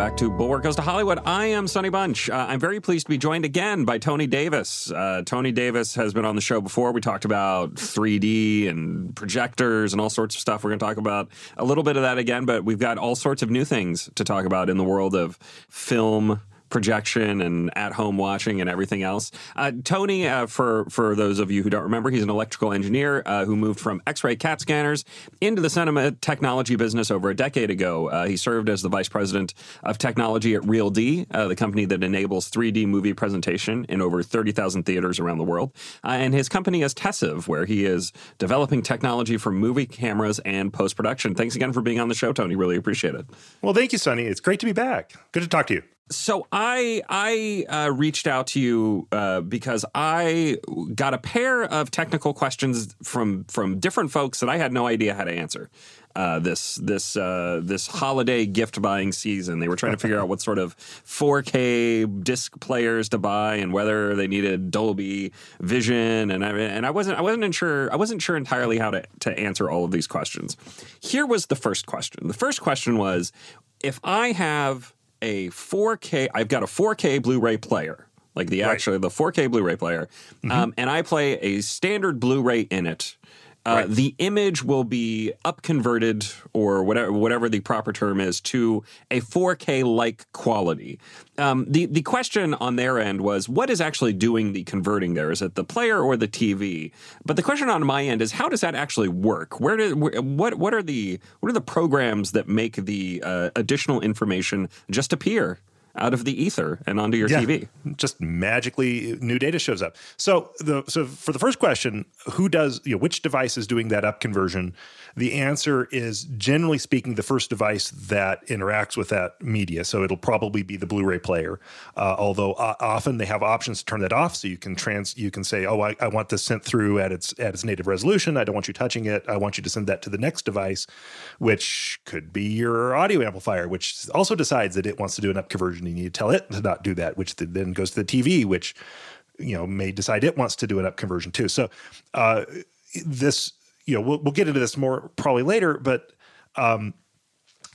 back to Bulwark Goes to Hollywood. I am Sonny Bunch. Uh, I'm very pleased to be joined again by Tony Davis. Uh, Tony Davis has been on the show before. We talked about 3D and projectors and all sorts of stuff. We're going to talk about a little bit of that again, but we've got all sorts of new things to talk about in the world of film projection and at home watching and everything else. Uh, Tony, uh, for for those of you who don't remember, he's an electrical engineer uh, who moved from X-ray CAT scanners into the cinema technology business over a decade ago. Uh, he served as the vice president of technology at RealD, uh, the company that enables 3D movie presentation in over 30,000 theaters around the world. Uh, and his company is Tessive, where he is developing technology for movie cameras and post production. Thanks again for being on the show, Tony. Really appreciate it. Well, thank you, Sonny. It's great to be back. Good to talk to you. So I I uh, reached out to you uh, because I got a pair of technical questions from from different folks that I had no idea how to answer. Uh, this this uh, this holiday gift buying season, they were trying to figure out what sort of 4K disc players to buy and whether they needed Dolby Vision, and I and I wasn't I wasn't sure I wasn't sure entirely how to to answer all of these questions. Here was the first question. The first question was, if I have a 4K. I've got a 4K Blu-ray player, like the right. actually the 4K Blu-ray player, mm-hmm. um, and I play a standard Blu-ray in it. Uh, right. The image will be upconverted or whatever whatever the proper term is, to a 4K like quality. Um, the the question on their end was, what is actually doing the converting there? Is it the player or the TV? But the question on my end is, how does that actually work? Where do what what are the what are the programs that make the uh, additional information just appear? Out of the ether and onto your yeah, TV. Just magically new data shows up. So the so for the first question, who does you know which device is doing that up conversion? The answer is generally speaking the first device that interacts with that media. So it'll probably be the Blu-ray player. Uh, although uh, often they have options to turn that off, so you can trans you can say, oh, I, I want this sent through at its at its native resolution. I don't want you touching it. I want you to send that to the next device, which could be your audio amplifier, which also decides that it wants to do an up conversion and you tell it to not do that, which then goes to the TV, which you know may decide it wants to do an up conversion too. So uh, this, you know, we'll, we'll get into this more probably later, but um,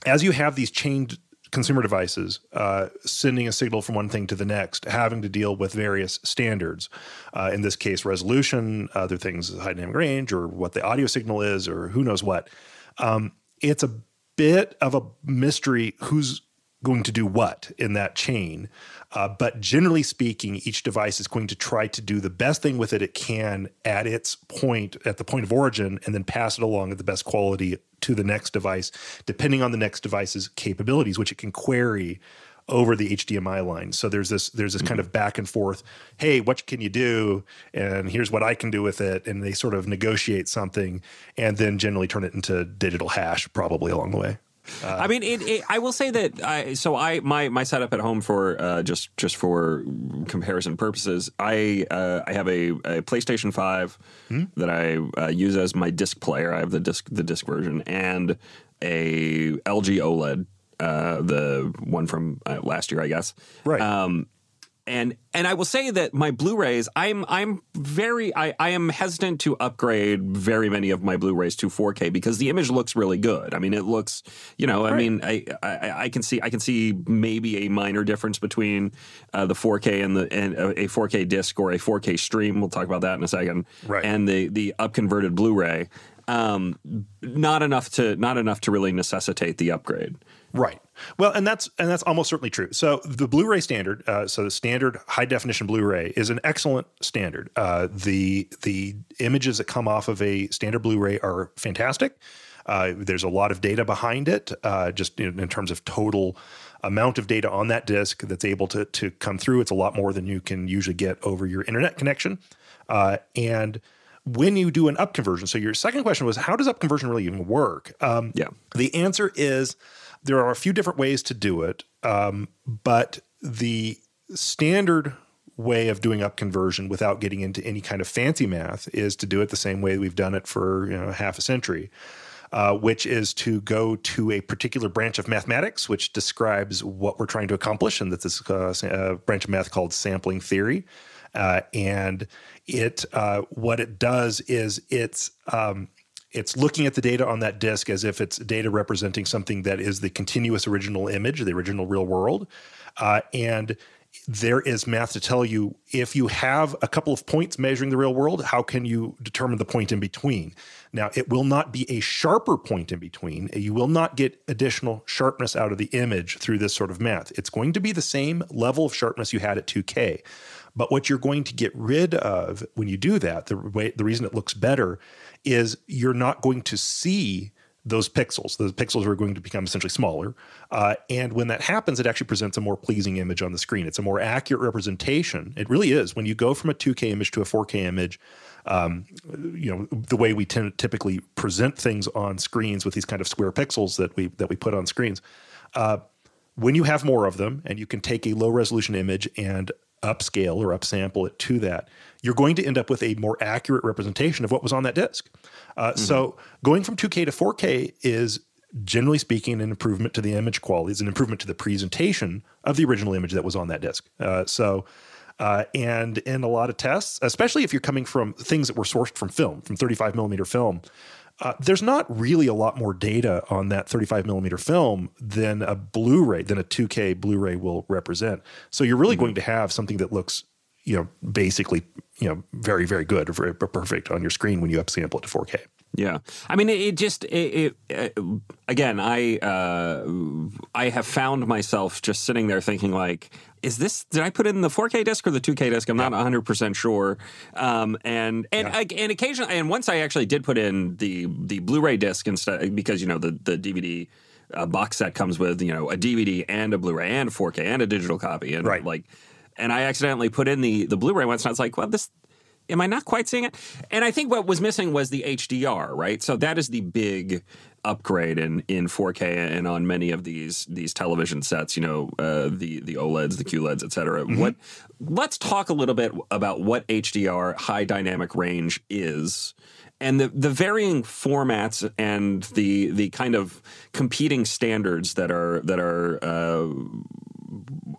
as you have these chained consumer devices uh, sending a signal from one thing to the next, having to deal with various standards. Uh, in this case, resolution, other things, high dynamic range, or what the audio signal is, or who knows what. Um, it's a bit of a mystery who's going to do what in that chain. Uh, but generally speaking, each device is going to try to do the best thing with it it can at its point, at the point of origin, and then pass it along at the best quality to the next device, depending on the next device's capabilities, which it can query over the HDMI line. So there's this there's this kind of back and forth. Hey, what can you do? And here's what I can do with it. And they sort of negotiate something, and then generally turn it into digital hash probably along the way. Uh, I mean, it, it, I will say that. I, so I my my setup at home for uh, just just for comparison purposes, I uh, I have a, a PlayStation Five hmm? that I uh, use as my disc player. I have the disc the disc version and a LG OLED, uh, the one from uh, last year, I guess. Right. Um, and and I will say that my Blu-rays, I'm I'm very I, I am hesitant to upgrade very many of my Blu-rays to 4K because the image looks really good. I mean, it looks, you know, right. I mean, I, I, I can see I can see maybe a minor difference between uh, the 4K and the and a 4K disc or a 4K stream. We'll talk about that in a second. Right. And the the upconverted Blu-ray, um, not enough to not enough to really necessitate the upgrade. Right. Well, and that's and that's almost certainly true. So the Blu-ray standard, uh, so the standard high definition Blu-ray is an excellent standard. Uh, the the images that come off of a standard Blu-ray are fantastic. Uh, there's a lot of data behind it, uh, just in, in, terms of total amount of data on that disk that's able to to come through. It's a lot more than you can usually get over your internet connection, uh, and when you do an up conversion. So your second question was, how does up conversion really even work? Um, yeah. The answer is there are a few different ways to do it, um, but the standard way of doing up conversion without getting into any kind of fancy math is to do it the same way we've done it for you know half a century. Uh, which is to go to a particular branch of mathematics, which describes what we're trying to accomplish, and that's this uh, a branch of math called sampling theory. Uh, and it, uh, what it does is it's um, it's looking at the data on that disk as if it's data representing something that is the continuous original image, the original real world. Uh, and there is math to tell you if you have a couple of points measuring the real world, how can you determine the point in between? Now, it will not be a sharper point in between. You will not get additional sharpness out of the image through this sort of math. It's going to be the same level of sharpness you had at 2K. But what you're going to get rid of when you do that, the way the reason it looks better is you're not going to see those pixels. Those pixels are going to become essentially smaller. Uh, and when that happens, it actually presents a more pleasing image on the screen. It's a more accurate representation. It really is. When you go from a 2K image to a 4K image, um, you know the way we tend typically present things on screens with these kind of square pixels that we that we put on screens. Uh, when you have more of them, and you can take a low resolution image and upscale or upsample it to that, you're going to end up with a more accurate representation of what was on that disk. Uh, mm-hmm. So going from 2K to 4K is generally speaking an improvement to the image quality. It's an improvement to the presentation of the original image that was on that disk. Uh, so. Uh, and in a lot of tests, especially if you're coming from things that were sourced from film, from 35 millimeter film, uh, there's not really a lot more data on that 35 millimeter film than a Blu-ray, than a 2K Blu-ray will represent. So you're really mm-hmm. going to have something that looks, you know, basically, you know, very, very good or very perfect on your screen when you upsample it to 4K. Yeah, I mean, it, it just it, it, uh, again, I uh, I have found myself just sitting there thinking like, is this did I put in the 4K disc or the 2K disc? I'm not 100 percent sure. Um, and and yeah. I, and occasionally, and once I actually did put in the the Blu-ray disc instead because you know the the DVD. Uh, box set comes with you know a DVD and a Blu-ray and a 4K and a digital copy and right. like and I accidentally put in the the Blu-ray once and I was like well this am I not quite seeing it? And I think what was missing was the HDR, right? So that is the big upgrade in in 4K and on many of these these television sets. You know, uh, the the OLEDs, the QLEDs, et cetera. Mm-hmm. What? Let's talk a little bit about what HDR, high dynamic range, is. And the, the varying formats and the the kind of competing standards that are that are uh,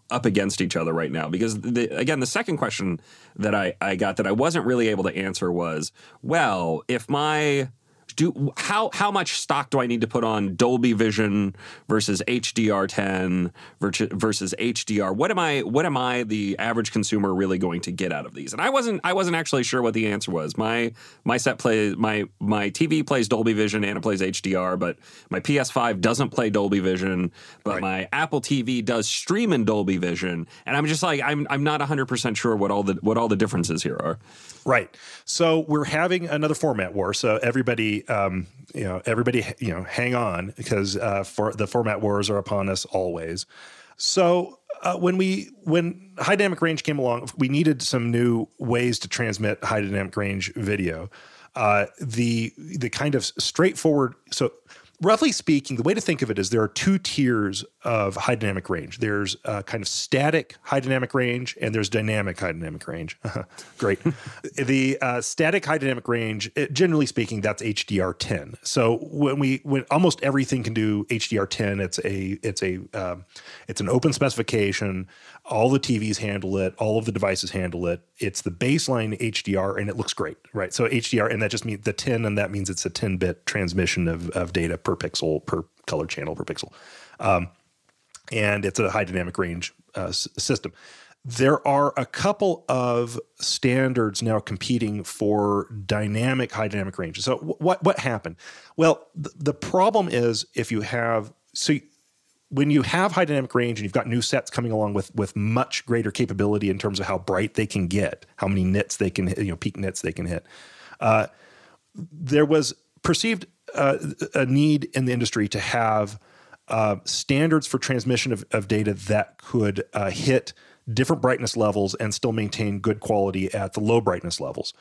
up against each other right now. Because the, again the second question that I, I got that I wasn't really able to answer was well if my do how how much stock do I need to put on Dolby Vision versus HDR10 versus HDR? What am I what am I the average consumer really going to get out of these? And I wasn't I wasn't actually sure what the answer was. My my set plays my my TV plays Dolby Vision and it plays HDR, but my PS5 doesn't play Dolby Vision, but right. my Apple TV does stream in Dolby Vision, and I'm just like I'm I'm not 100% sure what all the what all the differences here are. Right. So we're having another format war. So everybody um, you know, everybody, you know, hang on because uh, for the format wars are upon us always. So uh, when we when high dynamic range came along, we needed some new ways to transmit high dynamic range video. Uh, the the kind of straightforward so roughly speaking, the way to think of it is there are two tiers of high dynamic range. There's a kind of static high dynamic range, and there's dynamic high dynamic range. Great. the uh, static high dynamic range, it, generally speaking, that's HDR10. So when we when almost everything can do HDR10, it's a it's a um, it's an open specification. All the TVs handle it. All of the devices handle it. It's the baseline HDR, and it looks great, right? So HDR, and that just means the 10, and that means it's a 10 bit transmission of of data per pixel per color channel per pixel. Um, and it's a high dynamic range uh, s- system. There are a couple of standards now competing for dynamic high dynamic range. So what what happened? Well, th- the problem is if you have so when you have high dynamic range and you've got new sets coming along with with much greater capability in terms of how bright they can get, how many nits they can you know peak nits they can hit. Uh, there was perceived uh, a need in the industry to have uh, standards for transmission of, of, data that could uh, hit different brightness levels and still maintain good quality at the low brightness levels.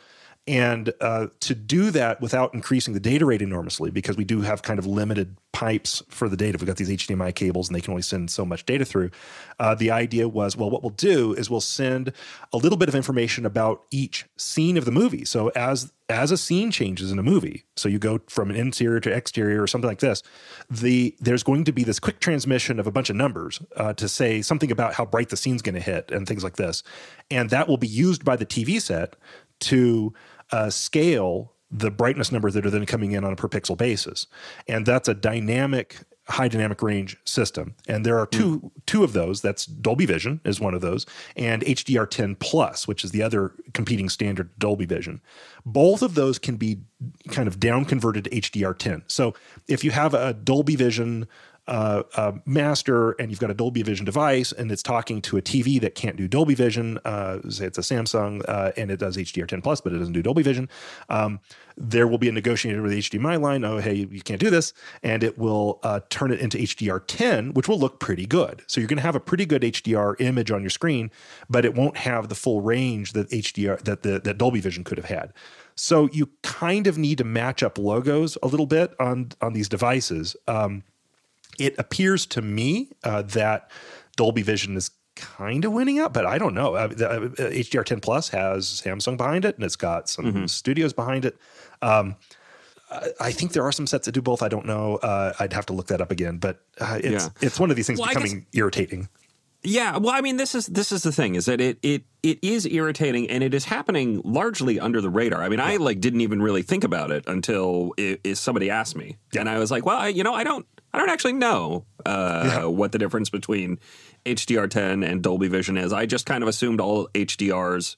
And uh, to do that without increasing the data rate enormously, because we do have kind of limited pipes for the data. We've got these HDMI cables and they can only send so much data through. Uh, the idea was well, what we'll do is we'll send a little bit of information about each scene of the movie. So as as a scene changes in a movie, so you go from an interior to exterior or something like this, the there's going to be this quick transmission of a bunch of numbers uh, to say something about how bright the scene's going to hit and things like this, and that will be used by the TV set to uh, scale the brightness numbers that are then coming in on a per pixel basis. And that's a dynamic high dynamic range system. And there are two mm. two of those. That's Dolby Vision is one of those, and HDR10 Plus, which is the other competing standard Dolby Vision. Both of those can be kind of down converted to HDR10. So if you have a Dolby Vision uh, a master and you've got a Dolby Vision device and it's talking to a TV that can't do Dolby Vision, uh, say it's a Samsung uh, and it does HDR10 plus, but it doesn't do Dolby Vision. Um, there will be a negotiator with HDMI line. Oh, hey, you can't do this, and it will uh, turn it into HDR10, which will look pretty good. So you're going to have a pretty good HDR image on your screen, but it won't have the full range that HDR that the that Dolby Vision could have had. So you kind of need to match up logos a little bit on on these devices. Um, it appears to me uh, that Dolby Vision is kind of winning out, but I don't know. Uh, the, uh, HDR10 Plus has Samsung behind it, and it's got some mm-hmm. studios behind it. Um, I think there are some sets that do both. I don't know. Uh, I'd have to look that up again, but uh, it's yeah. it's one of these things well, becoming guess, irritating. Yeah, well, I mean, this is this is the thing is that it it it is irritating, and it is happening largely under the radar. I mean, yeah. I like didn't even really think about it until it, it somebody asked me, yeah. and I was like, well, I, you know, I don't I don't actually know uh, yeah. what the difference between HDR10 and Dolby Vision is. I just kind of assumed all HDRs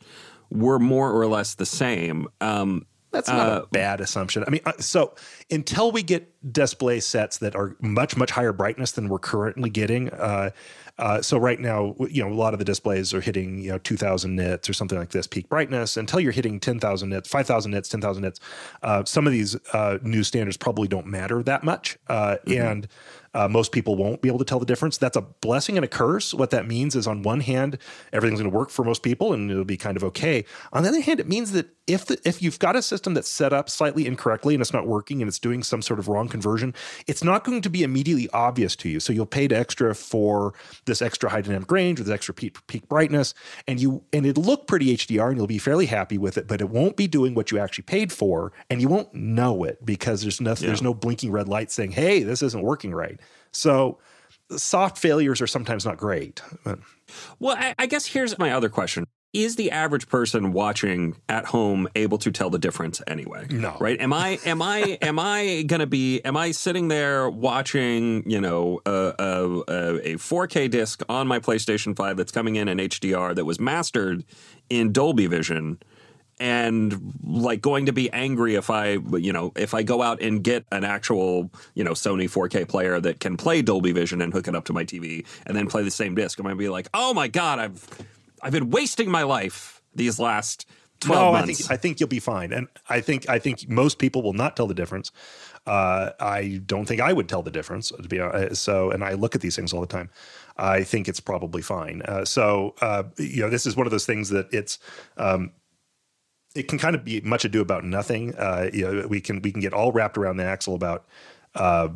were more or less the same. Um, that's not uh, a bad assumption. I mean, uh, so until we get display sets that are much much higher brightness than we're currently getting, uh, uh, so right now, you know, a lot of the displays are hitting you know 2,000 nits or something like this peak brightness. Until you're hitting 10,000 nits, 5,000 nits, 10,000 nits, uh, some of these uh, new standards probably don't matter that much, uh, mm-hmm. and uh, most people won't be able to tell the difference. That's a blessing and a curse. What that means is, on one hand, everything's going to work for most people and it'll be kind of okay. On the other hand, it means that if the, if you've got a system that's set up slightly incorrectly and it's not working and it's doing some sort of wrong conversion, it's not going to be immediately obvious to you. So you'll pay extra for this extra high dynamic range or this extra peak, peak brightness, and you and it'll look pretty HDR and you'll be fairly happy with it, but it won't be doing what you actually paid for, and you won't know it because there's no yeah. there's no blinking red light saying, "Hey, this isn't working right." So soft failures are sometimes not great. Well, I, I guess here's my other question. Is the average person watching at home able to tell the difference anyway? No. Right? Am i am i am i gonna be am i sitting there watching you know a, a, a 4k disc on my playstation 5 that's coming in in hdr that was mastered in dolby vision and like going to be angry if I, you know, if I go out and get an actual, you know, Sony 4K player that can play Dolby Vision and hook it up to my TV and then play the same disc, I'm gonna be like, oh my god, I've, I've been wasting my life these last 12 no, months. I think I think you'll be fine, and I think I think most people will not tell the difference. Uh, I don't think I would tell the difference to be honest. So, and I look at these things all the time. I think it's probably fine. Uh, so, uh, you know, this is one of those things that it's um, it can kind of be much ado about nothing. Uh, you know, we can we can get all wrapped around the axle about uh,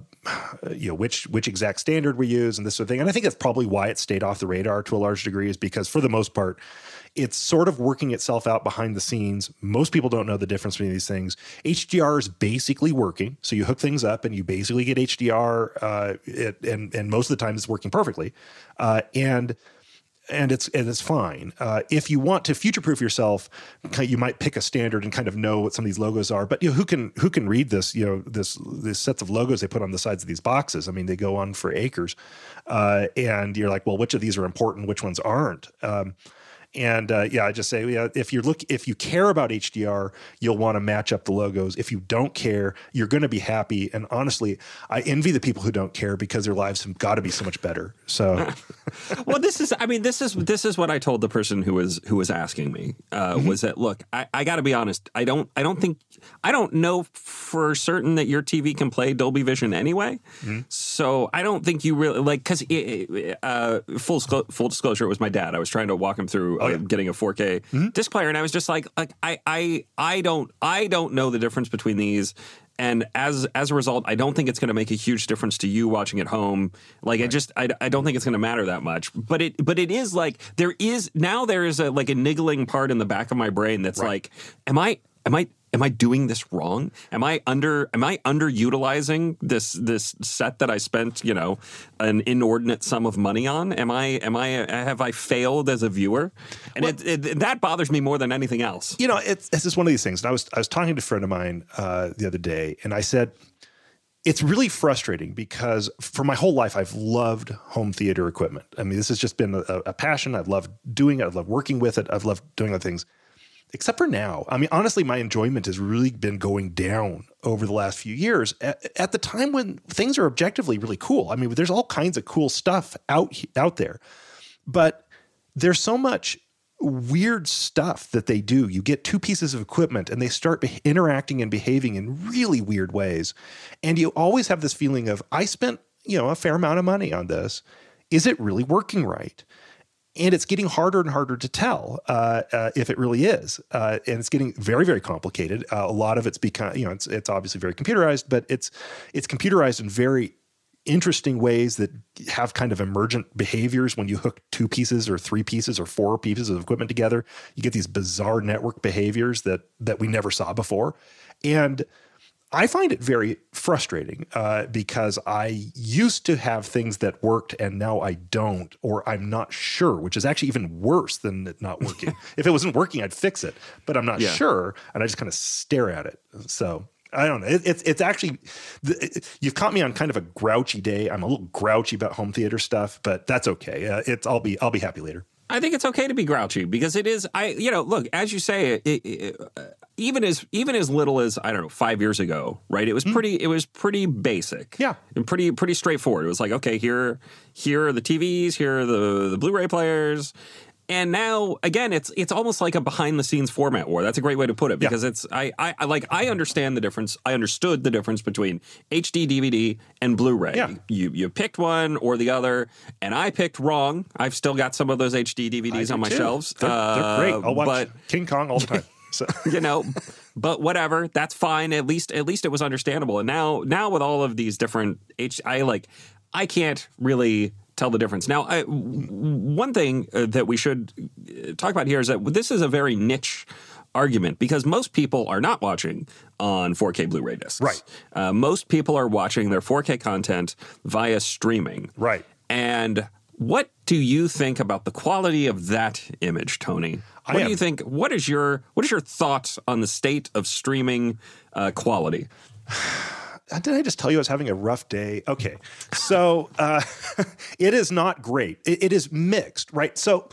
you know which which exact standard we use and this sort of thing. And I think that's probably why it stayed off the radar to a large degree, is because for the most part, it's sort of working itself out behind the scenes. Most people don't know the difference between these things. HDR is basically working, so you hook things up and you basically get HDR, uh, it, and and most of the time it's working perfectly, uh, and and it's and it's fine. Uh, if you want to future proof yourself, you might pick a standard and kind of know what some of these logos are. But you know, who can who can read this? You know, this this sets of logos they put on the sides of these boxes. I mean, they go on for acres, uh, and you're like, well, which of these are important? Which ones aren't? Um, and uh, yeah, I just say yeah, if you're look if you care about HDR, you'll want to match up the logos. If you don't care, you're going to be happy. And honestly, I envy the people who don't care because their lives have got to be so much better. So, well, this is I mean this is this is what I told the person who was who was asking me uh, mm-hmm. was that look I, I got to be honest I don't I don't think I don't know for certain that your TV can play Dolby Vision anyway. Mm-hmm. So I don't think you really like because uh, full full disclosure, it was my dad. I was trying to walk him through oh, yeah. getting a 4K mm-hmm. disc player, and I was just like, like I, I, I don't, I don't know the difference between these. And as as a result, I don't think it's going to make a huge difference to you watching at home. Like right. I just, I, I don't think it's going to matter that much. But it, but it is like there is now there is a like a niggling part in the back of my brain that's right. like, am I, am I am I doing this wrong? Am I under am I underutilizing this this set that I spent you know an inordinate sum of money on? Am I am I have I failed as a viewer? And well, it, it, that bothers me more than anything else. You know, it's it's just one of these things. And I was I was talking to a friend of mine uh, the other day, and I said it's really frustrating because for my whole life I've loved home theater equipment. I mean, this has just been a, a passion. I've loved doing it. I've loved working with it. I've loved doing other things except for now. I mean, honestly, my enjoyment has really been going down over the last few years at, at, the time when things are objectively really cool. I mean, there's all kinds of cool stuff out out there, but there's so much weird stuff that they do. You get two pieces of equipment and they start be- interacting and behaving in really weird ways, and you always have this feeling of I spent you know a fair amount of money on this. Is it really working right? And it's getting harder and harder to tell uh, uh, if it really is, uh, and it's getting very, very complicated. Uh, a lot of it's become, you know, it's it's obviously very computerized, but it's it's computerized in very interesting ways that have kind of emergent behaviors when you hook two pieces or three pieces or four pieces of equipment together. You get these bizarre network behaviors that that we never saw before, and I find it very frustrating uh, because I used to have things that worked and now I don't, or I'm not sure, which is actually even worse than it not working. if it wasn't working, I'd fix it, but I'm not yeah. sure, and I just kind of stare at it. So I don't know. It, it's it's actually it, you've caught me on kind of a grouchy day. I'm a little grouchy about home theater stuff, but that's okay. Uh, it's I'll be I'll be happy later. I think it's okay to be grouchy because it is. I you know look as you say it, it, uh, even as even as little as I don't know five years ago, right? It was mm. pretty. It was pretty basic. Yeah, and pretty pretty straightforward. It was like okay, here here are the TVs, here are the the Blu-ray players, and now again it's it's almost like a behind the scenes format war. That's a great way to put it because yeah. it's I, I, I like i understand the difference. I understood the difference between hd dvd and blu-ray. Yeah. you you picked one or the other and i picked wrong. I've still got some of those hd dvds on my too. shelves. They're, they're uh, great. I'll watch but, king kong all the time so. you know but whatever. That's fine. At least at least it was understandable. And now now with all of these different h i like i can't really tell the difference. Now, I, one thing uh, that we should uh, talk about here is that this is a very niche argument because most people are not watching on 4K Blu-ray discs. Right. Uh, most people are watching their 4K content via streaming. Right. And what do you think about the quality of that image, Tony? What do you think? What is your what is your thoughts on the state of streaming uh, quality? did I just tell you I was having a rough day? Okay. So uh, it is not great. It, it is mixed, right? So,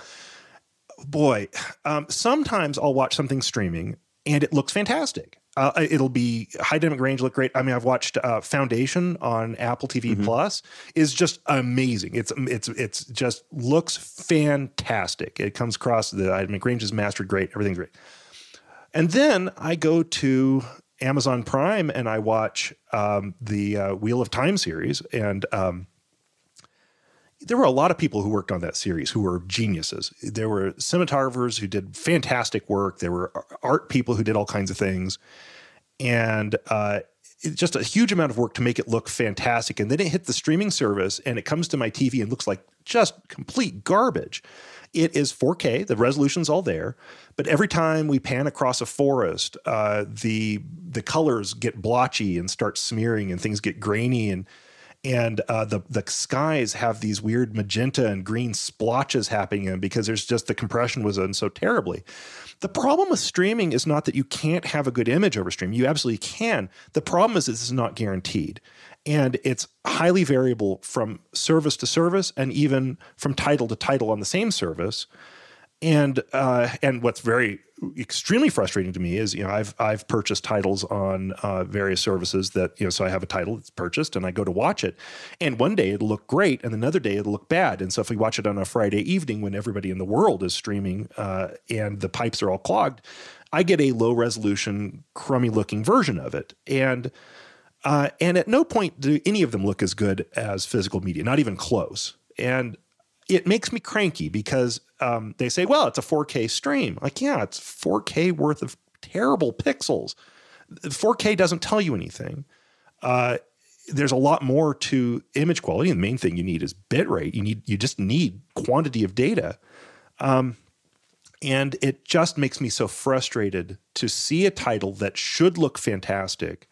boy, um, sometimes I'll watch something streaming and it looks fantastic. Uh, it'll be high dynamic range look great. I mean, I've watched uh, Foundation on Apple TV mm-hmm. Plus is just amazing. It's it's it's just looks fantastic. It comes across the dynamic range is mastered great. Everything's great. And then I go to Amazon Prime and I watch um, the uh, Wheel of Time series, and um, there were a lot of people who worked on that series who were geniuses. There were cinematographers who did fantastic work. There were art people who did all kinds of things, and uh, just a huge amount of work to make it look fantastic. And then it hit the streaming service, and it comes to my TV and looks like just complete garbage. It is 4K. The resolution's all there, but every time we pan across a forest, uh, the the colors get blotchy and start smearing, and things get grainy, and and uh, the the skies have these weird magenta and green splotches happening in because there's just the compression was done so terribly. The problem with streaming is not that you can't have a good image over stream. You absolutely can. The problem is this is not guaranteed and it's highly variable from service to service and even from title to title on the same service and uh, and what's very extremely frustrating to me is you know I've I've purchased titles on uh, various services that you know so I have a title that's purchased and I go to watch it. And one day it'll look great and another day it'll look bad. And so if we watch it on a Friday evening when everybody in the world is streaming uh, and the pipes are all clogged I get a low resolution crummy looking version of it. And uh, and at no point do any of them look as good as physical media, not even close. And it makes me cranky because um, they say, well, it's a 4K stream. Like, yeah, it's 4K worth of terrible pixels. 4K doesn't tell you anything. Uh, there's a lot more to image quality. And the main thing you need is bitrate. You need you just need quantity of data. Um, And it just makes me so frustrated to see a title that should look fantastic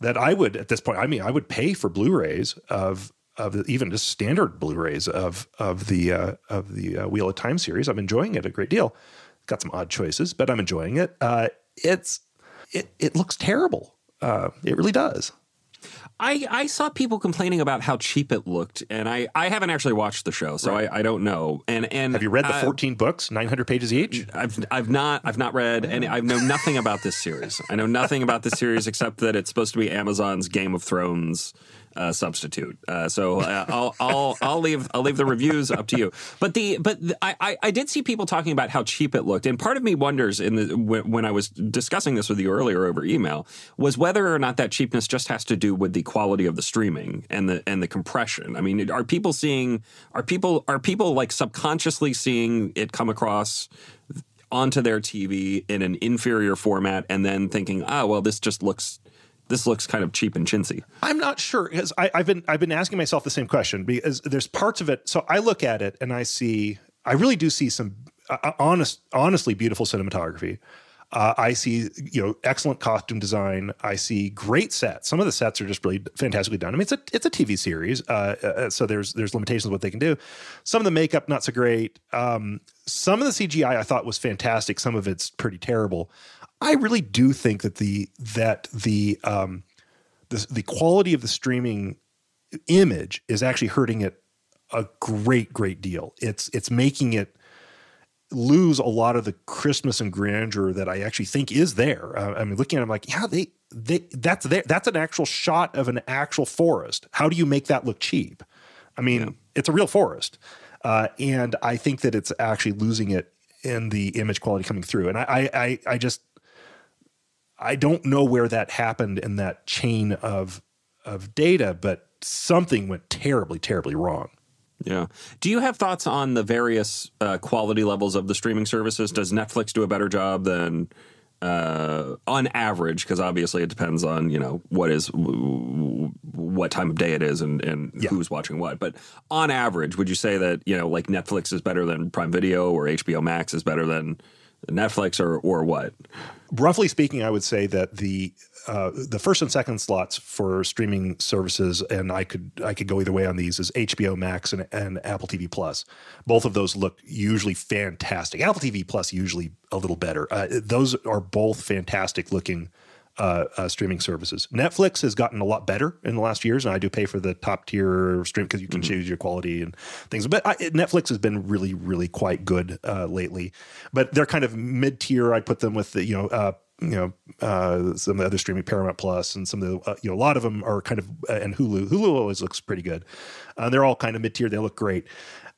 that I would at this point. I mean, I would pay for Blu-rays of of the, even just standard Blu-rays of of the uh, of the uh, Wheel of Time series. I'm enjoying it a great deal. Got some odd choices, but I'm enjoying it. Uh, it's it it looks terrible. Uh, it really does. I, I saw people complaining about how cheap it looked, and I, I haven't actually watched the show, so right. I, I don't know. And and have you read the uh, fourteen books, nine hundred pages each? I've I've not I've not read, and I know nothing about this series. I know nothing about this series except that it's supposed to be Amazon's Game of Thrones uh, substitute. Uh, so uh, I'll I'll I'll leave I'll leave the reviews up to you. But the but the, I I did see people talking about how cheap it looked, and part of me wonders in the when, when I was discussing this with you earlier over email was whether or not that cheapness just has to do with the quality of the streaming and the and the compression. I mean, are people seeing are people are people like subconsciously seeing it come across onto their TV in an inferior format and then thinking, oh well, this just looks this looks kind of cheap and chintzy. I'm not sure because I've been I've been asking myself the same question because there's parts of it. So I look at it and I see I really do see some uh, uh honest honestly beautiful cinematography. Uh, I see, you know, excellent costume design. I see great sets. Some of the sets are just really fantastically done. I mean, it's a it's a TV series, uh, uh, so there's there's limitations what they can do. Some of the makeup not so great. Um, some of the CGI I thought was fantastic. Some of it's pretty terrible. I really do think that the that the um, the, the quality of the streaming image is actually hurting it a great great deal. It's it's making it lose a lot of the Christmas and grandeur that I actually think is there. Uh, I mean, looking at it, I'm like, yeah, they they that's there. That's an actual shot of an actual forest. How do you make that look cheap? I mean, yeah. it's a real forest, uh, and I think that it's actually losing it in the image quality coming through. And I I I just I don't know where that happened in that chain of of data, but something went terribly, terribly wrong. Yeah. Do you have thoughts on the various uh, quality levels of the streaming services? Does Netflix do a better job than, uh, on average? Because obviously it depends on you know what is what time of day it is and, and yeah. who's watching what. But on average, would you say that you know like Netflix is better than Prime Video or HBO Max is better than Netflix or or what? Roughly speaking, I would say that the uh, the first and second slots for streaming services, and I could I could go either way on these is HBO Max and, and Apple TV Plus. Both of those look usually fantastic. Apple TV Plus usually a little better. Uh, those are both fantastic looking uh, uh, streaming services. Netflix has gotten a lot better in the last years, and I do pay for the top tier stream because you can mm-hmm. choose your quality and things. But I, Netflix has been really, really quite good uh, lately. But they're kind of mid tier. I put them with the you know. Uh, you know, uh, some of the other streaming Paramount Plus and some of the, uh, you know, a lot of them are kind of, and Hulu. Hulu always looks pretty good. And they're all kind of mid tier. They look great.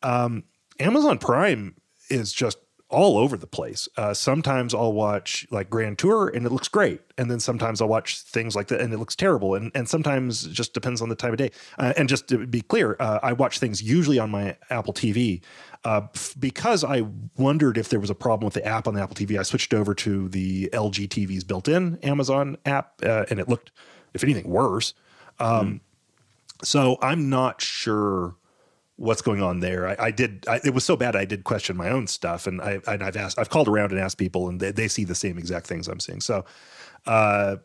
Um, Amazon Prime is just all over the place. Uh, sometimes I'll watch like Grand Tour and it looks great, and then sometimes I'll watch things like that and it looks terrible. And and sometimes it just depends on the time of day. Uh, and just to be clear, uh, I watch things usually on my Apple TV uh, because I wondered if there was a problem with the app on the Apple TV. I switched over to the LG TV's built-in Amazon app, uh, and it looked, if anything, worse. Um, mm. So I'm not sure what's going on there. I, I did. I, it was so bad. I did question my own stuff, and I and I've asked. I've called around and asked people, and they, they see the same exact things I'm seeing. So, uh,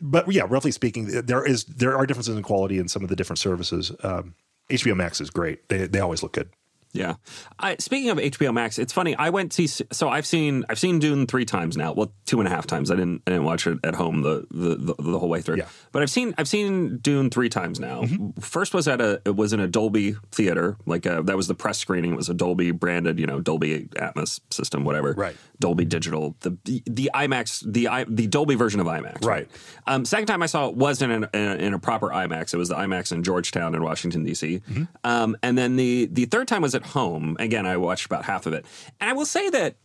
but yeah, roughly speaking, there is there are differences in quality in some of the different services. Um, HBO Max is great. They they always look good. Yeah. I, speaking of HBO Max, it's funny. I went to so I've seen I've seen Dune three times now. Well, two and a half times. I didn't I didn't watch it at home the the, the, the whole way through. Yeah. But I've seen I've seen Dune three times now. Mm-hmm. First was at a it was in a Dolby theater. Like a, uh, that was the press screening. It was a Dolby branded, you know, Dolby Atmos system, whatever. Right. Dolby Digital. The the, IMAX the the Dolby version of IMAX. Right. Um, second time I saw it wasn't in, in, in, a proper IMAX. It was the IMAX in Georgetown in Washington D.C. Mm-hmm. Um, and then the the third time was at home again I watched about half of it. And I will say that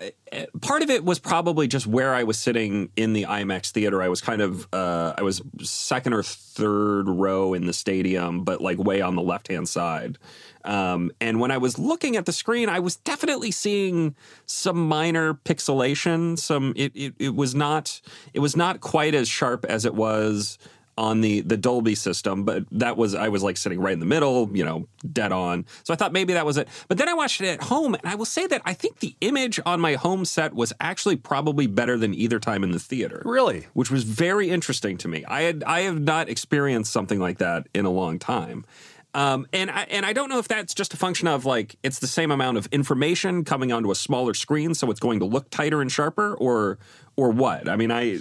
uh, part of it was probably just where I was sitting in the IMAX theater. I was kind of uh, I was second or third row in the stadium, but like way on the left hand side. Um, and when I was looking at the screen, I was definitely seeing some minor pixelation. Some it, it, it was not it was not quite as sharp as it was on the the Dolby system, but that was I was like sitting right in the middle, you know, dead on. So I thought maybe that was it. But then I watched it at home, and I will say that I think the image on my home set was actually probably better than either time in the theater. Really? Which was very interesting to me. I had I have not experienced something like that in a long time. Um, and I, and I don't know if that's just a function of like it's the same amount of information coming onto a smaller screen, so it's going to look tighter and sharper, or or what? I mean, I,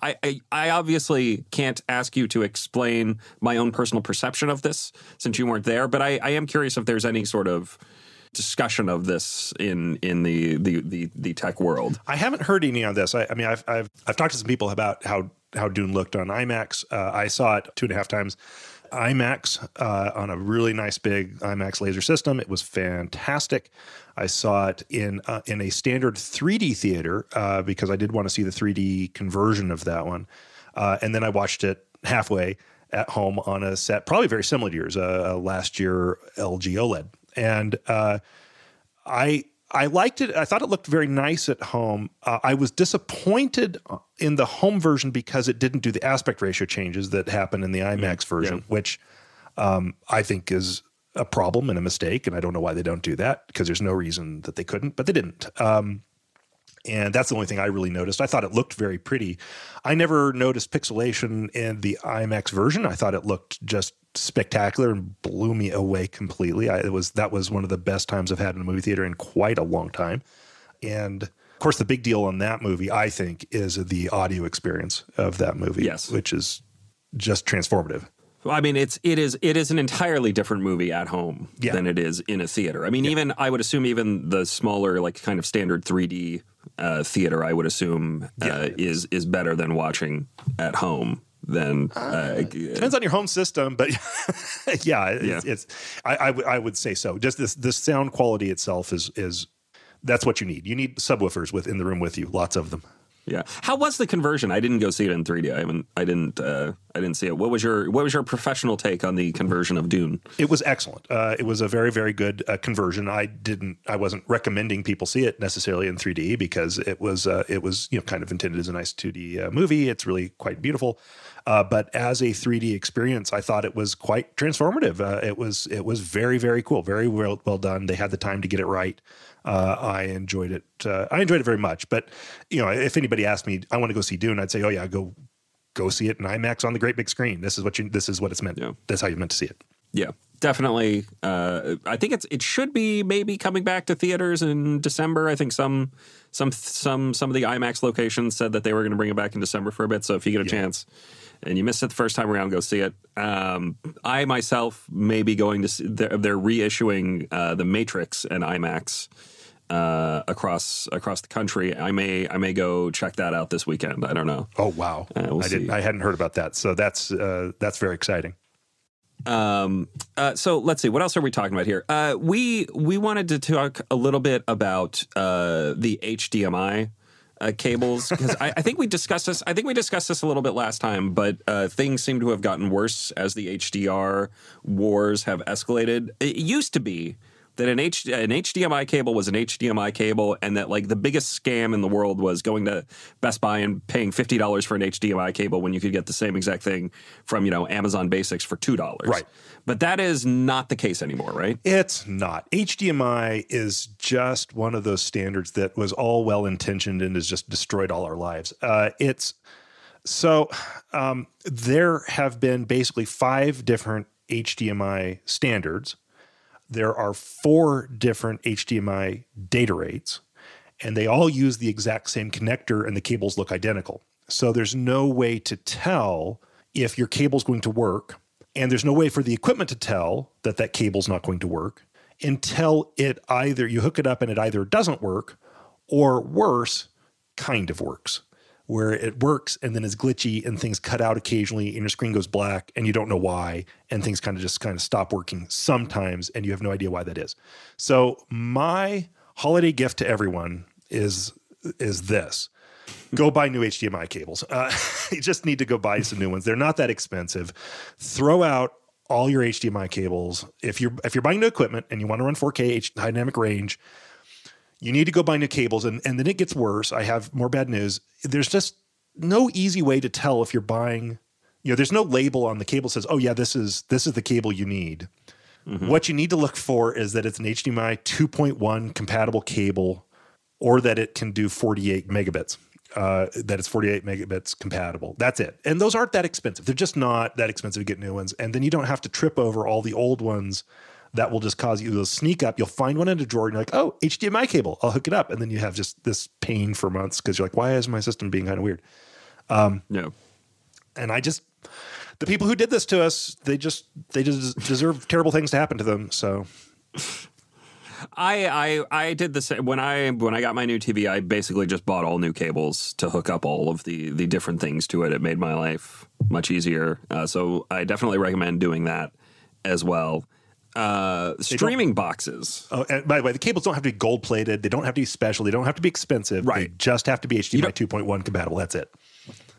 I, I obviously can't ask you to explain my own personal perception of this since you weren't there, but I, I am curious if there's any sort of discussion of this in in the the the, the tech world. I haven't heard any on this. I, I mean, I've, I've I've talked to some people about how how Dune looked on IMAX. Uh, I saw it two and a half times. IMAX uh, on a really nice big IMAX laser system. It was fantastic. I saw it in uh, in a standard 3D theater uh, because I did want to see the 3D conversion of that one, uh, and then I watched it halfway at home on a set, probably very similar to yours, uh, last year LG OLED, and uh, I I liked it. I thought it looked very nice at home. Uh, I was disappointed in the home version because it didn't do the aspect ratio changes that happen in the IMAX mm, version, yeah. which um, I think is a problem and a mistake. And I don't know why they don't do that because there's no reason that they couldn't, but they didn't. Um, and that's the only thing I really noticed. I thought it looked very pretty. I never noticed pixelation in the IMAX version. I thought it looked just spectacular and blew me away completely. I, it was that was one of the best times I've had in a movie theater in quite a long time. And of course, the big deal on that movie, I think, is the audio experience of that movie. Yes, which is just transformative. I mean, it's it is it is an entirely different movie at home yeah. than it is in a theater. I mean, yeah. even I would assume even the smaller, like kind of standard 3D uh, theater, I would assume uh, yeah. is is better than watching at home Then uh, uh, depends on your home system, but yeah, it's, yeah. it's I, I, w- I would say so. Just this the sound quality itself is is that's what you need. You need subwoofers within the room with you, lots of them. Yeah. How was the conversion? I didn't go see it in 3D. I haven't. I didn't. Uh, I didn't see it. What was your What was your professional take on the conversion of Dune? It was excellent. Uh, it was a very very good uh, conversion. I didn't. I wasn't recommending people see it necessarily in 3D because it was uh, it was you know kind of intended as a nice 2D uh, movie. It's really quite beautiful. Uh, but as a 3D experience, I thought it was quite transformative. It was it was very very cool, very well well done. They had the time to get it right. Uh, I enjoyed it. Uh, I enjoyed it very much. But you know, if anybody asked me, I want to go see Dune, I'd say, oh yeah, go go see it in IMAX on the great big screen. This is what you. This is what it's meant. Yeah. That's how you're meant to see it. Yeah, definitely. Uh, I think it's it should be maybe coming back to theaters in December. I think some some some some of the IMAX locations said that they were going to bring it back in December for a bit. So if you get a yeah. chance and you missed it the first time around, go see it. Um, I myself may be going to see, they're, they're reissuing uh, the Matrix and IMAX uh, across across the country. I may I may go check that out this weekend. I don't know. Oh wow! Uh, we'll I didn't. I hadn't heard about that. So that's uh, that's very exciting. Um, uh, so let's see. What else are we talking about here? Uh, we we wanted to talk a little bit about uh, the HDMI uh, cables because I, I, think we discussed this. I think we discussed this a little bit last time, but uh, things seem to have gotten worse as the HDR wars have escalated. It used to be that an, H, an HDMI cable was an HDMI cable, and that like the biggest scam in the world was going to Best Buy and paying fifty dollars for an HDMI cable when you could get the same exact thing from you know Amazon Basics for two dollars. Right. But that is not the case anymore, right? It's not. HDMI is just one of those standards that was all well intentioned and has just destroyed all our lives. Uh, it's so um, there have been basically five different HDMI standards there are four different HDMI data rates, and they all use the exact same connector, and the cables look identical. So there's no way to tell if your cable's going to work, and there's no way for the equipment to tell that that cable's not going to work until it either you hook it up and it either doesn't work or worse, kind of works where it works and then is glitchy and things cut out occasionally and your screen goes black and you don't know why and things kind of just kind of stop working sometimes and you have no idea why that is. So my holiday gift to everyone is is this. Go buy new HDMI cables. Uh, you just need to go buy some new ones. They're not that expensive. Throw out all your HDMI cables. If you're if you're buying new equipment and you want to run 4K H, dynamic range, you need to go buy new cables. And, and then it gets worse. I have more bad news. There's just no easy way to tell if you're buying you know, there's no label on the cable that says, "Oh yeah, this is this is the cable you need." What you need to look for is that it's an HDMI 2.1 compatible cable, or that it can do 48 megabits. Uh, that it's 48 megabits compatible. That's it. And those aren't that expensive. They're just not that expensive to get new ones. And then you don't have to trip over all the old ones that will just cause you to sneak up. You'll find one in a drawer and you're like, oh, HDMI cable. I'll hook it up. And then you have just this pain for months because you're like, why is my system being kind of weird? Um, No. and I just the people who did this to us, they just they just deserve terrible things to happen to them. So I I I did the same when I when I got my new TV. I basically just bought all new cables to hook up all of the the different things to it. It made my life much easier. Uh, so I definitely recommend doing that as well. Uh, streaming boxes. oh, and by the way, the cables don't have to be gold plated. They don't have to be special. They don't have to be expensive. They Right. just have to be HDMI 2.1 compatible. That's it.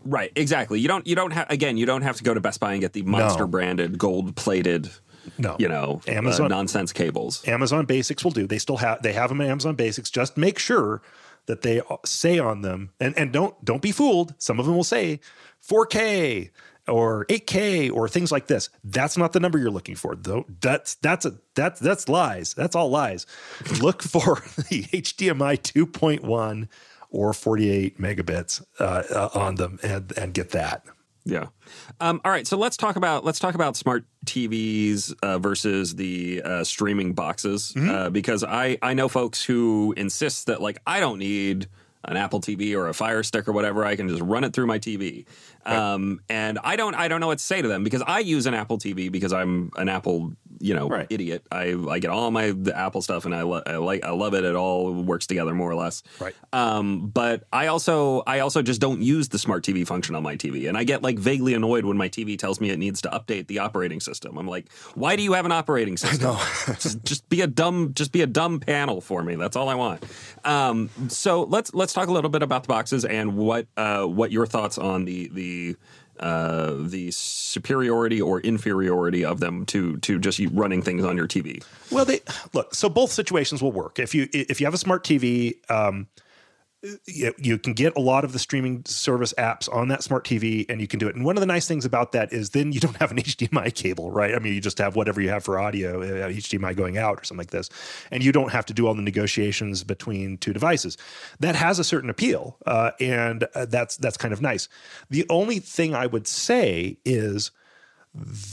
Right, exactly. You don't you don't have again, you don't have to go to Best Buy and get the monster branded gold plated No, you know, Amazon- uh, nonsense cables. Amazon Basics will do. They still have they have them in Amazon Basics. Just make sure that they say on them and and don't don't be fooled. Some of them will say 4K or 8K or things like this. That's not the number you're looking for. Though that's that's a that's that's lies. That's all lies. Look for the HDMI 2.1 or 48 megabits uh, uh, on them and and get that. Yeah. Um, all right. So let's talk about let's talk about smart TVs uh, versus the uh, streaming boxes uh, because I I know folks who insist that like I don't need an Apple TV or a Fire Stick or whatever. I can just run it through my TV. Um, and I don't I don't know what to say to them because I use an Apple TV because I'm an Apple you know Right. idiot. I I get all my the Apple stuff and I, lo- I like I love it. It all works together more or less. Right. Um, but I also I also just don't use the smart TV function on my TV, and I get like vaguely annoyed when my TV tells me it needs to update the operating system. I'm like, why do you have an operating system? just, just be a dumb just be a dumb panel for me. That's all I want. Um, so let's let's talk a little bit about the boxes and what uh, what your thoughts on the the uh, the superiority or inferiority of them to to just running things on your TV. Well, they look. So both situations will work. If you if you have a smart TV, um, you, you can get a lot of the streaming service apps on that smart TV, and you can do it. And one of the nice things about that is then you don't have an HDMI cable, right? I mean, you just have whatever you have for audio, uh, HDMI going out or something like this, and you don't have to do all the negotiations between two devices. That has a certain appeal, uh, and uh, that's that's kind of nice. The only thing I would say is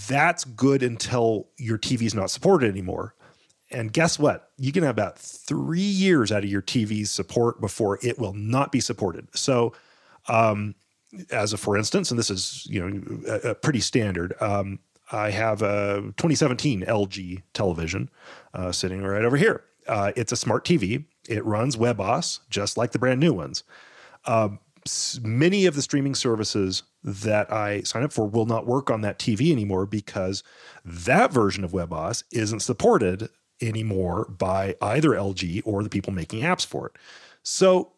that's good until your TV's not supported anymore. And guess what? You can have about three years out of your TV's support before it will not be supported. So, um, as a for instance, and this is you know a, a pretty standard. Um, I have a 2017 LG television uh, sitting right over here. Uh, it's a smart TV. It runs WebOS just like the brand new ones s- many of the streaming services that I sign up for will not work on that TV anymore because that version of WebOS isn't supported anymore by either LG or the people making apps for it. So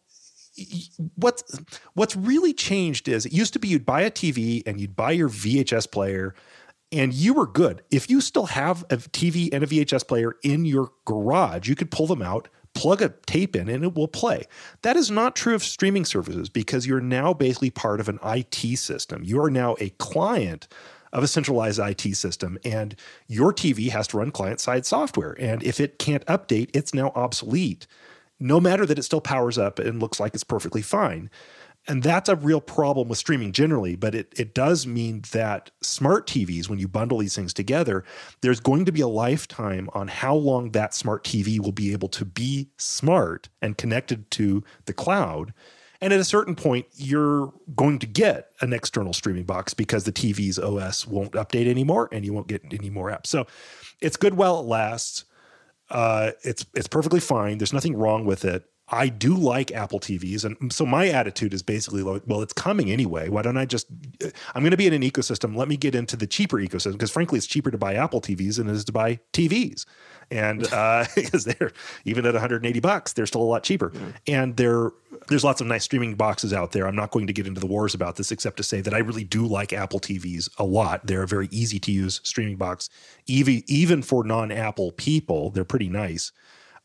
what's what's really changed is it used to be you'd buy a TV and you'd buy your VHS player and you were good. If you still have a TV and a VHS player in your garage, you could pull them out, plug a tape in, and it will play. That is not true of streaming services because you're now basically part of an IT system. You are now a client of a centralized IT system, and your TV has to run client side software. And if it can't update, it's now obsolete, no matter that it still powers up and looks like it's perfectly fine. And that's a real problem with streaming generally, but it, it does mean that smart TVs, when you bundle these things together, there's going to be a lifetime on how long that smart TV will be able to be smart and connected to the cloud. And at a certain point, you're going to get an external streaming box because the TV's OS won't update anymore and you won't get any more apps. So it's good while it lasts uh, it's it's perfectly fine. There's nothing wrong with it. I do like Apple TVs, and so my attitude is basically like, well, it's coming anyway. Why don't I just? I'm going to be in an ecosystem. Let me get into the cheaper ecosystem because, frankly, it's cheaper to buy Apple TVs than it is to buy TVs, and because they're even at 180 bucks, they're still a lot cheaper. And there, there's lots of nice streaming boxes out there. I'm not going to get into the wars about this, except to say that I really do like Apple TVs a lot. They're a very easy to use streaming box, even even for non-Apple people. They're pretty nice.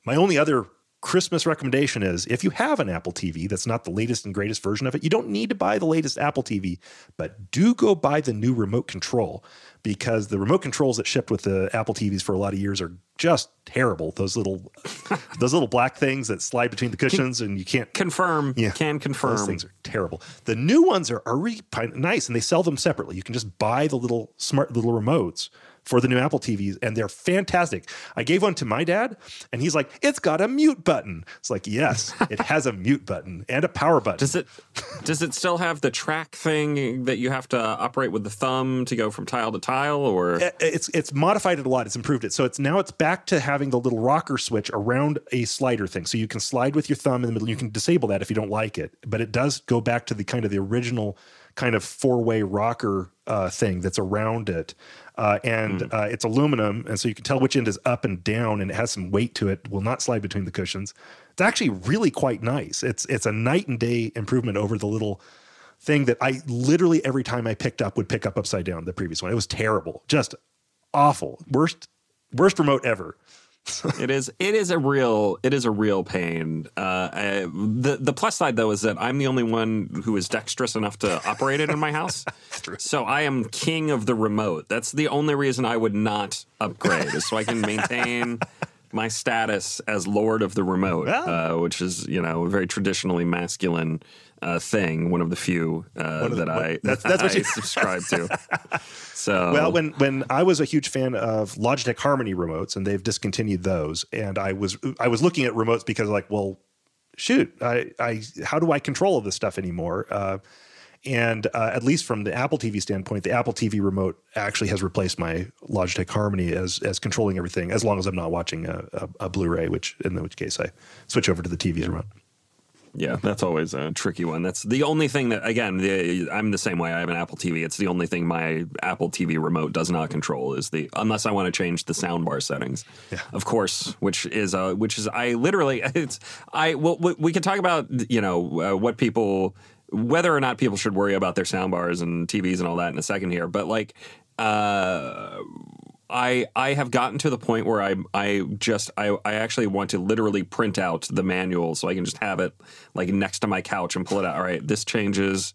My only other Christmas recommendation is if you have an Apple TV that's not the latest and greatest version of it, you don't need to buy the latest Apple TV, but do go buy the new remote control because the remote controls that shipped with the Apple TVs for a lot of years are just terrible. Those little those little black things that slide between the cushions can, and you can't confirm. Yeah, can confirm. Those things are terrible. The new ones are, are really nice and they sell them separately. You can just buy the little smart little remotes for the new Apple TVs, and they're fantastic. I gave one to my dad, and he's like, "It's got a mute button." It's like, yes, it has a mute button and a power button. Does it? does it still have the track thing that you have to operate with the thumb to go from tile to tile, or it's it's modified it a lot. It's improved it, so it's now it's back to having the little rocker switch around a slider thing, so you can slide with your thumb in the middle. You can disable that if you don't like it, but it does go back to the kind of the original kind of four way rocker uh, thing that's around it uh, and mm. uh, it's aluminum, and so you can tell which end is up and down, and it has some weight to it. Will not slide between the cushions. It's actually really quite nice. It's it's a night and day improvement over the little thing that I literally every time I picked up would pick up upside down. The previous one, it was terrible, just awful, worst worst remote ever it is it is a real it is a real pain. Uh, I, the the plus side though is that I'm the only one who is dexterous enough to operate it in my house. so I am king of the remote. That's the only reason I would not upgrade is so I can maintain my status as lord of the remote, uh, which is you know a very traditionally masculine uh, thing. One of the few uh, the, that I that's, that's what I you subscribe to. So well, when when I was a huge fan of Logitech Harmony remotes, and they've discontinued those, and I was I was looking at remotes because like, well, shoot, I I how do I control all this stuff anymore? Uh, and uh, at least from the Apple TV standpoint, the Apple TV remote actually has replaced my Logitech Harmony as as controlling everything, as long as I'm not watching a, a, a Blu-ray, which in which case I switch over to the TV remote. Yeah, that's always a tricky one. That's the only thing that, again, the, I'm the same way. I have an Apple TV. It's the only thing my Apple TV remote does not control is the unless I want to change the soundbar settings. Yeah. Of course, which is uh, which is I literally it's I well we can talk about you know uh, what people whether or not people should worry about their soundbars and TVs and all that in a second here, but like. Uh, I I have gotten to the point where I I just I I actually want to literally print out the manual so I can just have it like next to my couch and pull it out. All right, this changes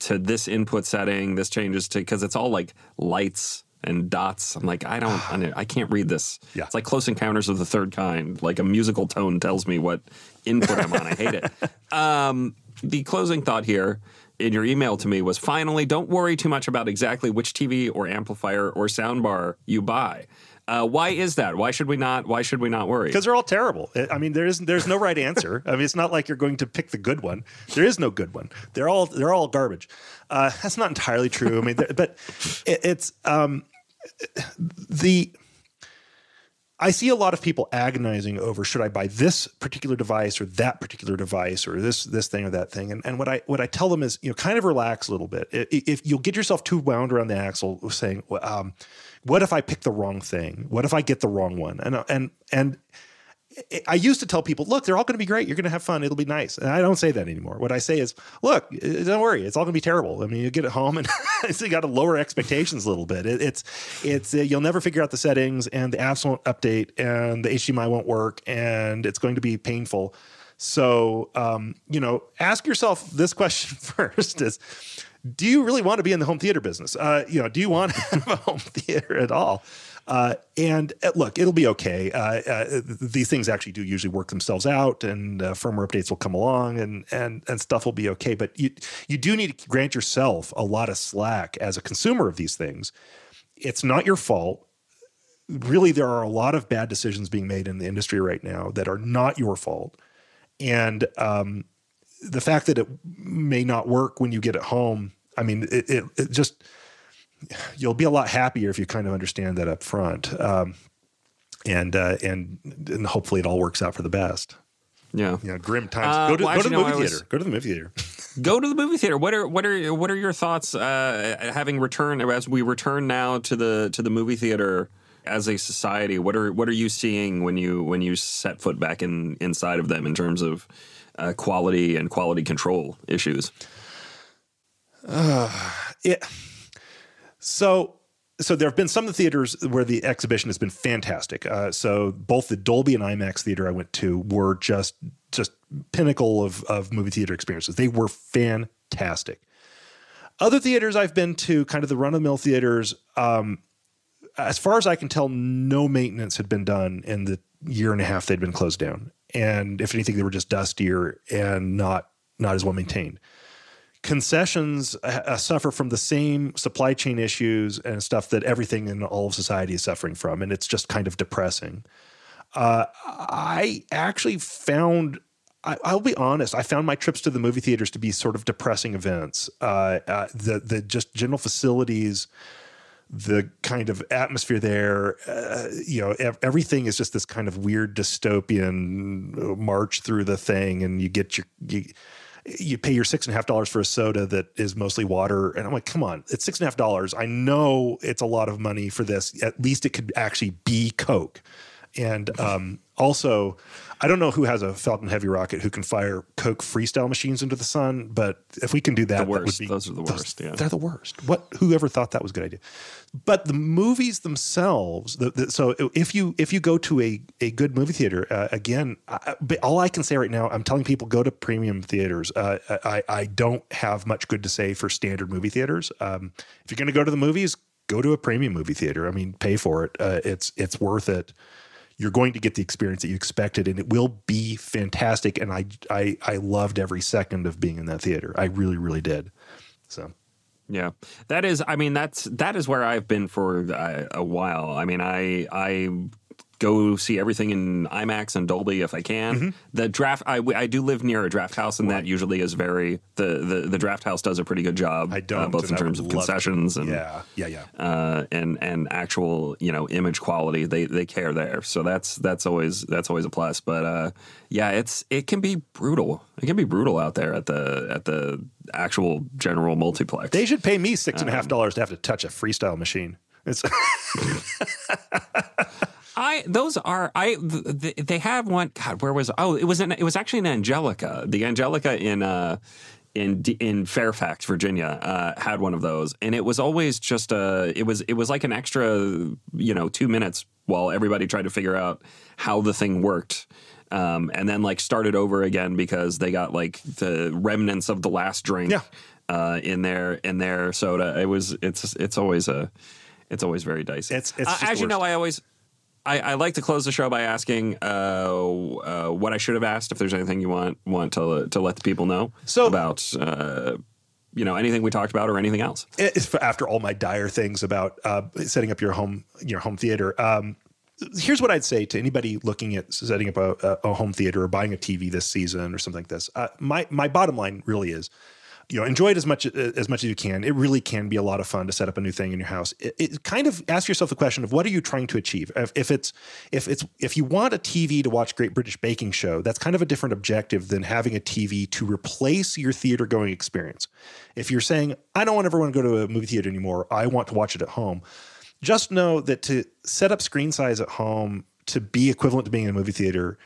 to this input setting. This changes to because it's all like lights and dots. I'm like I don't I can't read this. Yeah. It's like Close Encounters of the Third Kind. Like a musical tone tells me what input I'm on. I hate it. Um, the closing thought here in your email to me was finally don't worry too much about exactly which TV or amplifier or soundbar you buy. Uh, why is that? Why should we not? Why should we not worry? Because they're all terrible. I mean, there is there's no right answer. I mean, it's not like you're going to pick the good one. There is no good one. They're all they're all garbage. Uh, that's not entirely true. I mean, but it, it's um, the I see a lot of people agonizing over should I buy this particular device or that particular device or this this thing or that thing. And, and what I what I tell them is you know kind of relax a little bit. If you'll get yourself too wound around the axle, saying, um, "What if I pick the wrong thing? What if I get the wrong one?" And and and I used to tell people, look, they're all going to be great. You're going to have fun. It'll be nice. And I don't say that anymore. What I say is, look, don't worry. It's all going to be terrible. I mean, you get it home and you got to lower expectations a little bit. It, it's, it's, uh, you'll never figure out the settings and the apps won't update and the HDMI won't work and it's going to be painful. So, um, you know, ask yourself this question first is, do you really want to be in the home theater business? Uh, you know, do you want to have a home theater at all? Uh, and uh, look, it'll be okay. Uh, uh, these things actually do usually work themselves out, and uh, firmware updates will come along, and and and stuff will be okay. But you you do need to grant yourself a lot of slack as a consumer of these things. It's not your fault. Really, there are a lot of bad decisions being made in the industry right now that are not your fault, and um, the fact that it may not work when you get it home. I mean, it, it, it just you'll be a lot happier if you kind of understand that up front. Um, and, uh, and, and hopefully it all works out for the best. Yeah. Yeah. Grim times. Uh, go to, well, go to the movie theater. Was, go to the movie theater. go to the movie theater. What are what are what are your thoughts uh, having returned as we return now to the to the movie theater as a society? What are what are you seeing when you when you set foot back in inside of them in terms of uh, quality and quality control issues? Uh, it so so there have been some of the theaters where the exhibition has been fantastic. Uh, so both the Dolby and IMAX theater I went to were just just pinnacle of of movie theater experiences. They were fantastic. Other theaters I've been to, kind of the run of the mill theaters, um, as far as I can tell, no maintenance had been done in the year and a half they'd been closed down. And if anything, they were just dustier and not not as well maintained concessions uh, suffer from the same supply chain issues and stuff that everything in all of society is suffering from, and it's just kind of depressing. Uh, I actually found. I, will be honest. I found my trips to the movie theaters to be sort of depressing events. Uh, uh the the just general facilities, the kind of atmosphere there, uh, you know, ev- everything is just this kind of weird dystopian uh, march through the thing, and you get your you, you pay your six and a half dollars for a soda that is mostly water. And I'm like, come on, it's six and a half dollars. I know it's a lot of money for this. At least it could actually be Coke. And um, also, I don't know who has a Falcon Heavy rocket who can fire Coke freestyle machines into the sun, but if we can do that, the worst. That be, those are the worst. Those, yeah, they're the worst. What? Whoever thought that was a good idea? But the movies themselves. The, the, so if you if you go to a a good movie theater, uh, again, I, all I can say right now, I'm telling people go to premium theaters. Uh, I I don't have much good to say for standard movie theaters. Um, if you're going to go to the movies, go to a premium movie theater. I mean, pay for it. Uh, it's it's worth it you're going to get the experience that you expected and it will be fantastic and I I I loved every second of being in that theater. I really really did. So yeah, that is. I mean, that's that is where I've been for a, a while. I mean, I I go see everything in IMAX and Dolby if I can. Mm-hmm. The draft, I, I do live near a draft house, and that usually is very the, the the draft house does a pretty good job. I don't, uh, both in terms of concessions and yeah, yeah, yeah, uh, and and actual you know image quality. They they care there, so that's that's always that's always a plus. But uh, yeah, it's it can be brutal. It can be brutal out there at the at the actual general multiplex. They should pay me six and a half dollars to have to touch a freestyle machine. It's I those are I they have one. God, where was oh it was an, it was actually an Angelika. The Angelika in uh in in Fairfax, Virginia, uh, had one of those, and it was always just a. It was it was like an extra, you know, two minutes while everybody tried to figure out how the thing worked. Um, and then like started over again because they got like the remnants of the last drink yeah. uh, in their in their soda. It was it's it's always a it's always very dicey. It's, it's uh, as you know, I always I, I, like to close the show by asking uh, uh, what I should have asked. If there's anything you want want to to let the people know so, about, uh, you know, anything we talked about or anything else. after all my dire things about uh, setting up your home your home theater, um, here's what I'd say to anybody looking at setting up a, a, home theater or buying a TV this season or something like this. Uh, my my bottom line really is you know enjoy it as much uh, as much as you can. It really can be a lot of fun to set up a new thing in your house. It, it kind of ask yourself the question of what are you trying to achieve? If, if, it's if it's if you want a tv to watch great british baking show that's kind of a different objective than having a tv to replace your theater going experience. If you're saying i don't want everyone to go to a movie theater anymore. I want to watch it at home just know that to set up screen size at home to be equivalent to being in a movie theater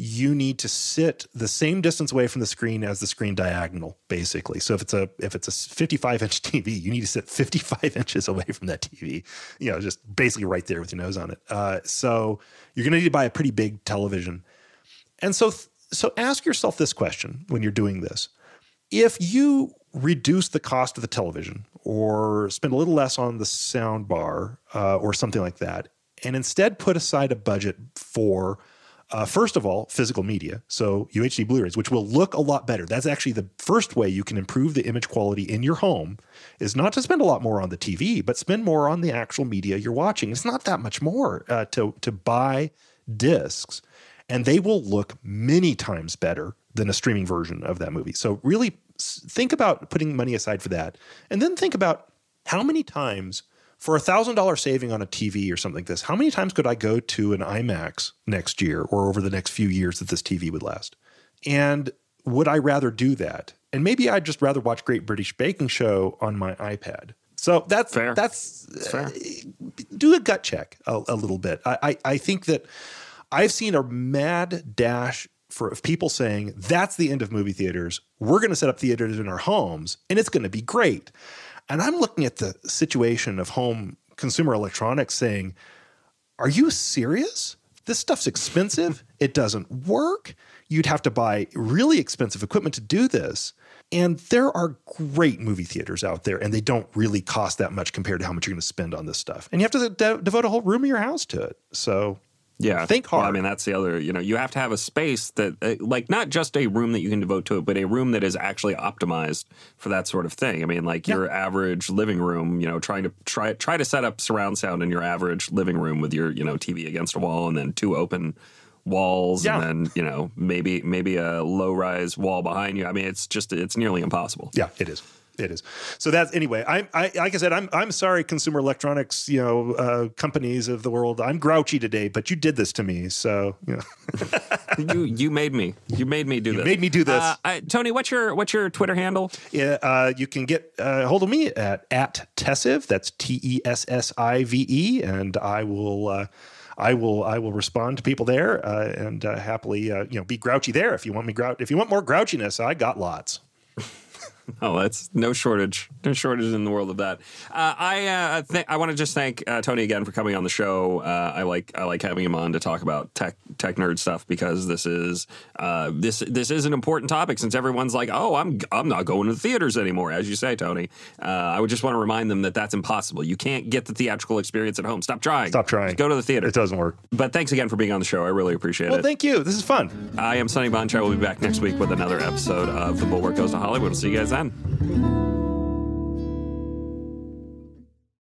you need to sit the same distance away from the screen as the screen diagonal basically. So if it's a if it's a 55 inch tv you need to sit 55 inches away from that tv you know just basically right there with your nose on it. Uh, so you're going to need to buy a pretty big television. And so so ask yourself this question when you're doing this. If you reduce the cost of the television or spend a little less on the sound bar uh, or something like that and instead put aside a budget for uh, first of all, physical media, so UHD Blu-rays, which will look a lot better. That's actually the first way you can improve the image quality in your home. Is not to spend a lot more on the TV, but spend more on the actual media you're watching. It's not that much more uh, to to buy discs, and they will look many times better than a streaming version of that movie. So really think about putting money aside for that, and then think about how many times for a thousand dollar saving on a TV or something like this, how many times could I go to an IMAX next year or over the next few years that this TV would last? And would I rather do that? And maybe I'd just rather watch Great British Baking Show on my iPad. So that's fair. That's, that's fair. Uh, do a gut check a, a little bit. I, I, I think that I've seen a mad dash for people saying that's the end of movie theaters. We're going to set up theaters in our homes, and it's going to be great. And I'm looking at the situation of home consumer electronics saying, Are you serious? This stuff's expensive. it doesn't work. You'd have to buy really expensive equipment to do this. And there are great movie theaters out there, and they don't really cost that much compared to how much you're going to spend on this stuff. And you have to de- devote a whole room of your house to it. So yeah. Think hard. Well, I mean, that's the other, you know, you have to have a space that, uh, like, not just a room that you can devote to it, but a room that is actually optimized for that sort of thing. I mean, like Yeah. your average living room, you know, trying to try try to set up surround sound in your average living room with your, you know, TV against a wall and then two open walls Yeah. and then, you know, maybe maybe a low rise wall behind you. I mean, it's just it's nearly impossible. Yeah, it is. It is. So that's anyway. I'm I like I said. I'm I'm sorry, consumer electronics, you know, uh, companies of the world. I'm grouchy today, but you did this to me. So you know, you you made me. You made me do this. made me do this. Uh, I, Tony, what's your what's your Twitter handle? Yeah, uh, you can get uh, hold of me at at Tessive. That's T E S S I V E, and I will. Uh, I will. I will respond to people there, uh, and uh, happily, uh, you know, be grouchy there if you want me grouch. If you want more grouchiness, I got lots. Oh, that's no shortage, no shortage in the world of that. Uh, I uh, th- I want to just thank uh, Tony again for coming on the show. Uh, I like I like having him on to talk about tech tech nerd stuff because this is uh, this this is an important topic since everyone's like, oh, I'm I'm not going to the theaters anymore, as you say, Tony. Uh, I would just want to remind them that that's impossible. You can't get the theatrical experience at home. Stop trying. Stop trying. Just go to the theater. It doesn't work. But thanks again for being on the show. I really appreciate Well, it. thank you. This is fun. I am Sonny Bunch. We'll be back next week with another episode of The Bulwark Goes to Hollywood. We'll see you guys then.